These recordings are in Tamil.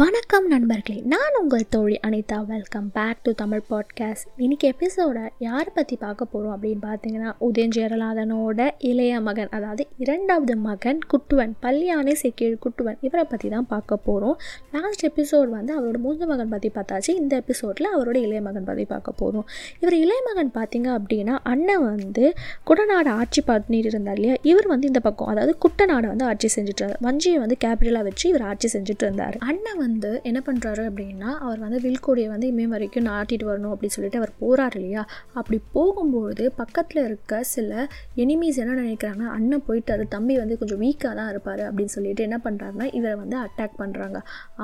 வணக்கம் நண்பர்களே நான் உங்கள் தோழி Anitha. Welcome back to Tamil podcast இன்னைக்கு எபிசோட யாரை பற்றி பார்க்க போகிறோம் அப்படின்னு பார்த்தீங்கன்னா உதயஞ்சேரலாதனோட இளைய மகன் அதாவது இரண்டாவது மகன் குட்டுவன் பல்யானை செக்கீழ் குட்டுவன் இவரை பற்றி தான் பார்க்க போகிறோம் லாஸ்ட் எபிசோட் வந்து அவரோட மூத்த மகன் பற்றி பார்த்தாச்சு. இந்த எபிசோடில் அவரோட இளைய மகன் பற்றி பார்க்க போகிறோம் இவர் இளைய மகன் பார்த்தீங்க அப்படின்னா அண்ணன் வந்து குடநாடு ஆட்சி பண்ணிட்டு இருந்தார் இல்லையா? இவர் வந்து இந்த பக்கம் அதாவது குட்டநாடை வந்து ஆட்சி செஞ்சுட்டு இருந்தார். வஞ்சியை வந்து கேபிட்டலாக வச்சு இவர் ஆட்சி செஞ்சுட்டு இருந்தார். அண்ணன் வந்து வந்து என்ன பண்ணுறாரு அப்படின்னா அவர் வந்து வில்கோடியை வந்து இமே வரைக்கும் நாட்டிட்டு வரணும் அப்படின்னு சொல்லிட்டு அவர் போகிறார் இல்லையா? அப்படி போகும்போது பக்கத்தில் இருக்க சில எனிமீஸ் என்ன நினைக்கிறாங்க அண்ணன் போயிட்டாரு தம்பி வந்து கொஞ்சம் வீக்காக தான் இருப்பார் அப்படின்னு சொல்லிட்டு என்ன பண்ணுறாருன்னா இவரை வந்து அட்டாக் பண்ணுறாங்க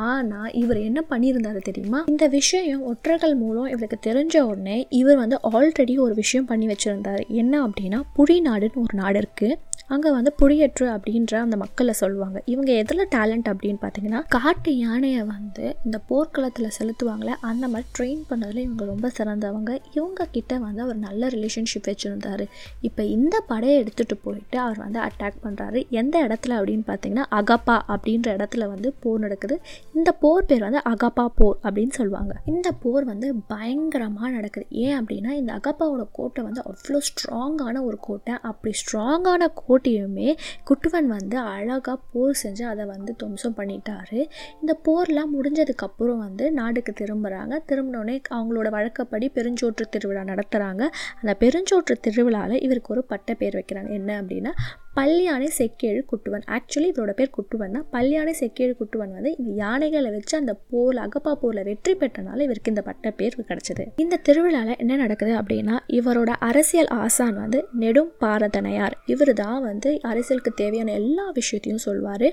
ஆனால் இவர் என்ன பண்ணியிருந்தாரு தெரியுமா? இந்த விஷயம் ஒற்றர்கள் மூலம் இவருக்கு தெரிஞ்ச உடனே இவர் வந்து ஆல்ரெடி ஒரு விஷயம் பண்ணி வச்சுருந்தார். என்ன அப்படின்னா புடி நாடுன்னு ஒரு நாடு இருக்குது அங்கே வந்து புடியற்று அப்படின்ற அந்த மக்களை சொல்லுவாங்க. இவங்க எதில் டேலண்ட் அப்படின்னு பார்த்தீங்கன்னா காட்டு யானையை வந்து இந்த போர்க்களத்தில் செலுத்துவாங்களே அந்த மாதிரி ட்ரெயின் பண்ணதில் இவங்க ரொம்ப சிறந்தவங்க. இவங்க கிட்ட வந்து அவர் நல்ல ரிலேஷன்ஷிப் வச்சுருந்தார். இப்போ இந்த படையை எடுத்துகிட்டு போயிட்டு அவர் வந்து அட்டாக் பண்ணுறாரு எந்த இடத்துல அப்படின்னு பார்த்தீங்கன்னா அகப்பா அப்படின்ற இடத்துல வந்து போர் நடக்குது. இந்த போர் பேர் வந்து அகப்பா போர் அப்படின்னு சொல்லுவாங்க. இந்த போர் வந்து பயங்கரமாக நடக்குது. ஏன் அப்படின்னா இந்த அகப்பாவோட கோட்டை வந்து அவ்வளோ ஸ்ட்ராங்கான ஒரு கோட்டை. அப்படி ஸ்ட்ராங்கான கோட்டையுமே குட்டுவன் வந்து அழகாக போர் செஞ்சு அதை வந்து துவம்சம் பண்ணிட்டாரு. இந்த போர் போர்லாம் முடிஞ்சதுக்கப்புறம் வந்து நாடுக்கு திரும்புகிறாங்க திரும்பினோடனே அவங்களோட வழக்கப்படி பெருஞ்சோற்று திருவிழா நடத்துகிறாங்க அந்த பெருஞ்சோற்று திருவிழாவில் இவருக்கு ஒரு பட்ட பேர் வைக்கிறாங்க. என்ன அப்படின்னா பல்யானை செக்கேழு குட்டுவன். ஆக்சுவலி இவரோட பேர் குட்டுவன் தான். பல்யானை செக்கேழு குட்டுவன் வந்து இந்த யானைகளை வச்சு அந்த போர் அகப்பா போரில் வெற்றி பெற்றனால இவருக்கு இந்த பட்ட பேர் கிடைச்சது. இந்த திருவிழாவில் என்ன நடக்குது அப்படின்னா இவரோட அரசியல் ஆசான் வந்து நெடும் பாரதனையார். இவர் தான் வந்து அரசியலுக்கு தேவையான எல்லா விஷயத்தையும் சொல்வார்.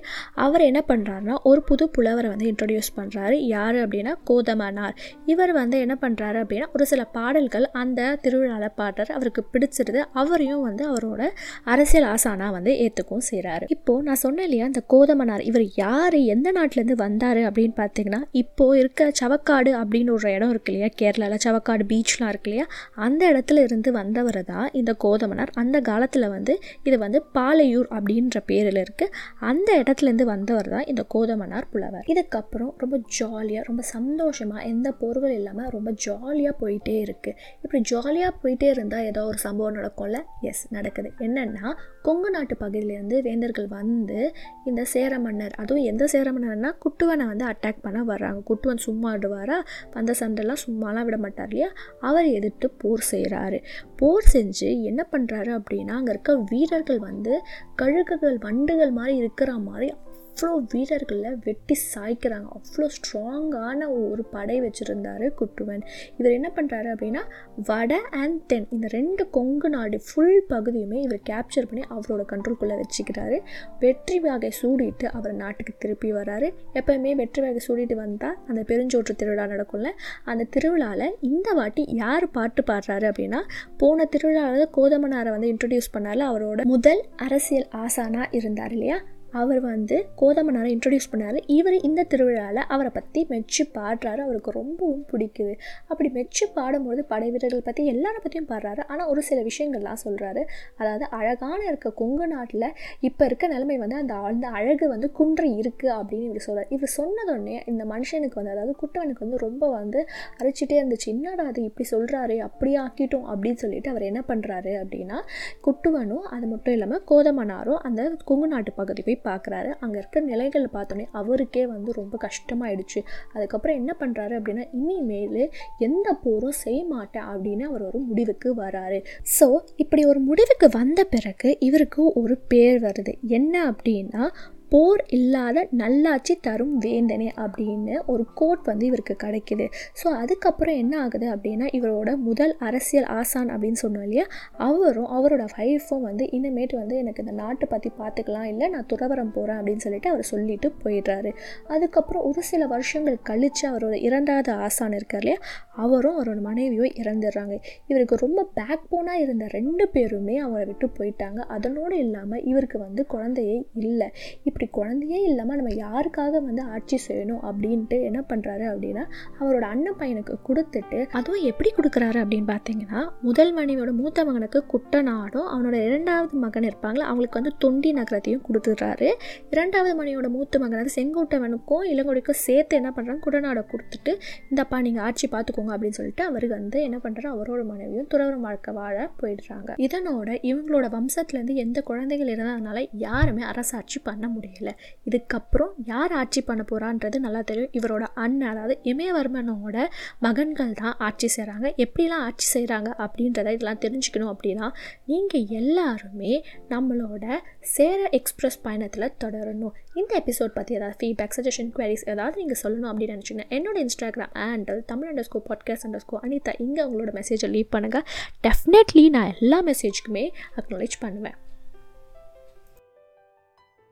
அவர் என்ன பண்ணுறாருன்னா ஒரு புது புலவரை வந்து இன்ட்ரடியூஸ் பண்ணுறாரு யார் அப்படின்னா கோதமனார். இவர் வந்து என்ன பண்ணுறாரு அப்படின்னா ஒரு சில பாடல்கள் அந்த திருவிழாவில் பாடுறாரு. அவருக்கு பிடிச்சிருது. அவரையும் வந்து அவரோட அரசியல் ஆசானா வந்து ஏற்றுக்கும் செய்கிறாரு இப்போது நான் சொன்னேன் இல்லையா இந்த கோதமனார் இவர் யார் எந்த நாட்டிலேருந்து வந்தார் அப்படின்னு பார்த்தீங்கன்னா இப்போது இருக்க சவக்காடு அப்படின்னு ஒரு இடம் இருக்கு இல்லையா கேரளாவில் சவக்காடு பீச்லாம் இருக்கு இல்லையா அந்த இடத்துல இருந்து வந்தவர் தான் இந்த கோதமனார். அந்த காலத்தில் வந்து இது வந்து பாலையூர் அப்படின்ற பேரில் இருக்குது அந்த இடத்துலேருந்து வந்தவர் தான் இந்த கோதமனார் புலவர். இதுக்கப்புறம் ரொம்ப ஜாலியாக ரொம்ப சந்தோஷமாக எந்த பொருள் இல்லாமல் ரொம்ப ஜாலியாக போயிட்டே இருக்குது இப்படி ஜாலியாக போயிட்டே இருந்தால் ஏதோ ஒரு சம்பவம் நடக்கும்ல? எஸ் நடக்குது. என்னென்னா கொங்கு நாட்டு பகுதியிலேருந்து வேந்தர்கள் வந்து இந்த சேர மன்னர் அதுவும் எந்த சேர மன்னர்னா குட்டுவனை வந்து அட்டாக் பண்ண வர்றாங்க. குட்டுவன் சும்மா ஆடுவாரா அந்த சண்டைலாம் சும்மாலாம் விட மாட்டார் இல்லையா? அவர் எதிர்த்து போர் செய்கிறாரு போர் செஞ்சு என்ன பண்ணுறாரு அப்படின்னா அங்கே இருக்க வீரர்கள் வந்து கழுகுகள் வண்டுகள் மாதிரி இருக்கிற மாதிரி அவ்வளோ வீரர்களை வெட்டி சாய்க்கிறாங்க. அவ்வளோ ஸ்ட்ராங்கான ஒரு படை வச்சுருந்தாரு குட்டுவன். இவர் என்ன பண்ணுறாரு அப்படின்னா வட அண்ட் தென் இந்த ரெண்டு கொங்கு நாடு ஃபுல் பகுதியுமே இவர் கேப்சர் பண்ணி அவரோட கண்ட்ரோல்குள்ளே வச்சுக்கிறாரு. வெற்றி வகை சூடிட்டு அவர் நாட்டுக்கு திருப்பி வராரு எப்போயுமே வெற்றி வகை சூடிட்டு வந்தால் அந்த பெருஞ்சோற்று திருவிழா நடக்கும்ல அந்த திருவிழாவில் இந்த வாட்டி யார் பாட்டு பாடுறாரு அப்படின்னா போன திருவிழாவில் கோதமனாரை வந்து இன்ட்ரடியூஸ் பண்ணால அவரோட முதல் அரசியல் ஆசானாக இருந்தார் இல்லையா? அவர் வந்து கோதமனாரை இன்ட்ரடியூஸ் பண்ணார். இவர் இந்த திருவிழாவில் அவரை பற்றி மெச்சு பாடுறாரு. அவருக்கு ரொம்பவும் பிடிக்குது. அப்படி மெச்சு பாடும்போது படை வீரர்கள் பற்றி எல்லாரை பற்றியும் பாடுறாரு. ஆனால் ஒரு சில விஷயங்கள்லாம் சொல்கிறாரு அதாவது அழகான இருக்க கொங்கு நாட்டில் இப்போ இருக்க நிலைமை வந்து அந்த அந்த அழகு வந்து குன்றி இருக்குது அப்படின்னு இவர் சொல்கிறார் இவர் சொன்னதொடனே இந்த மனுஷனுக்கு வந்து அதாவது குட்டவனுக்கு வந்து ரொம்ப வந்து அரைச்சிட்டே இருந்துச்சு. என்னடா அது இப்படி சொல்கிறாரு அப்படியே ஆக்கிட்டோம் அப்படின்னு சொல்லிட்டு அவர் என்ன பண்ணுறாரு அப்படின்னா குட்டுவனும் அது மட்டும் இல்லாமல் கோதமனாரும் அந்த கொங்கு நாட்டு பகுதி போய் பார்க்குறாரு. அங்கே இருக்க நிலைகளை பார்த்தோன்னே அவருக்கே வந்து ரொம்ப கஷ்டமாயிடுச்சு. அதுக்கப்புறம் என்ன பண்ணுறாரு அப்படின்னா இனிமேல் எந்த போரும் செய்ய மாட்டேன் அப்படின்னு அவர் ஒரு முடிவுக்கு வராரு. ஸோ இப்படி ஒரு முடிவுக்கு வந்த பிறகு இவருக்கு ஒரு பேர் வருது. என்ன அப்படின்னா போர் இல்லாத நல்லாட்சி தரும் வேந்தனே அப்படின்னு ஒரு கோட் வந்து இவருக்கு கிடைக்கிது. ஸோ அதுக்கப்புறம் என்ன ஆகுது அப்படின்னா இவரோட முதல் அரசியல் ஆசான் அப்படின்னு சொன்னோம் இல்லையா? அவரும் அவரோட ஒய்ஃபும் வந்து இனிமேட்டு வந்து எனக்கு இந்த நாட்டை பற்றி பார்த்துக்கலாம். இல்லை நான் துறவரம் போகிறேன் அப்படின்னு சொல்லிட்டு அவர் சொல்லிட்டு போயிடுறாரு. அதுக்கப்புறம் ஒரு சில வருஷங்கள் கழித்து அவரோட இரண்டாவது ஆசான் இருக்கார் இல்லையா? அவரும் அவரோட மனைவியோ இறந்துடுறாங்க. இவருக்கு ரொம்ப பேக் போனாக இருந்த ரெண்டு பேருமே அவரை விட்டு போயிட்டாங்க. அதனோடு இல்லாமல் இவருக்கு வந்து குழந்தையே இல்லை. இப்படி இப்படி குழந்தையே இல்லாமல் நம்ம யாருக்காக வந்து ஆட்சி செய்யணும் அப்படின்ட்டு என்ன பண்ணுறாரு அப்படின்னா அவரோட அண்ணன் பையனுக்கு கொடுத்துட்டு அதுவும் எப்படி கொடுக்குறாரு அப்படின்னு பார்த்தீங்கன்னா முதல் மனைவியோட மூத்த மகனுக்கு குட்டநாடும் அவனோட இரண்டாவது மகன் இருப்பாங்களே அவங்களுக்கு வந்து தொண்டி நகரத்தையும் கொடுத்துட்றாரு. இரண்டாவது மனைவியோட மூத்த மகன் வந்து செங்கோட்டவனுக்கும் இளங்கொடிக்கும் சேர்த்து என்ன பண்ணுறாங்க குடநாடை கொடுத்துட்டு இந்தப்பா நீங்கள் ஆட்சி பார்த்துக்கோங்க அப்படின்னு சொல்லிட்டு அவருக்கு வந்து என்ன பண்ணுறாரு அவரோட மனைவியும் துறவரம் வாழ்க்கை வாழ போயிடுறாங்க. இதனோட இவங்களோட வம்சத்துலேருந்து எந்த குழந்தைகள் இருந்ததுனால யாருமே அரசாட்சி பண்ண முடியல இதுக்கப்புறம் யார் ஆட்சி பண்ண போகிறான்றது நல்லா தெரியும். இவரோட அண்ணன் அதாவது இமயவர்மனோட மகன்கள் தான் ஆட்சி செய்கிறாங்க எப்படிலாம் ஆட்சி செய்கிறாங்க அப்படின்றத இதெல்லாம் தெரிஞ்சுக்கணும் அப்படின்னா நீங்கள் எல்லாருமே நம்மளோட சேர எக்ஸ்பிரஸ் பயணத்தில் தொடரணும். இந்த எபிசோட் பற்றி ஏதாவது ஃபீட்பேக் சஜஷன் குவரிஸ் ஏதாவது நீங்கள் சொல்லணும் அப்படின்னு நினச்சிங்கன்னா என்னோட Instagram handle Tamil underscore podcast underscore Anitha இங்கே உங்களோட மெசேஜை லீவ் பண்ணுங்கள் டெஃபினெட்லி நான் எல்லா மெசேஜ்க்குமே அக்னாலேஜ் பண்ணுவேன்.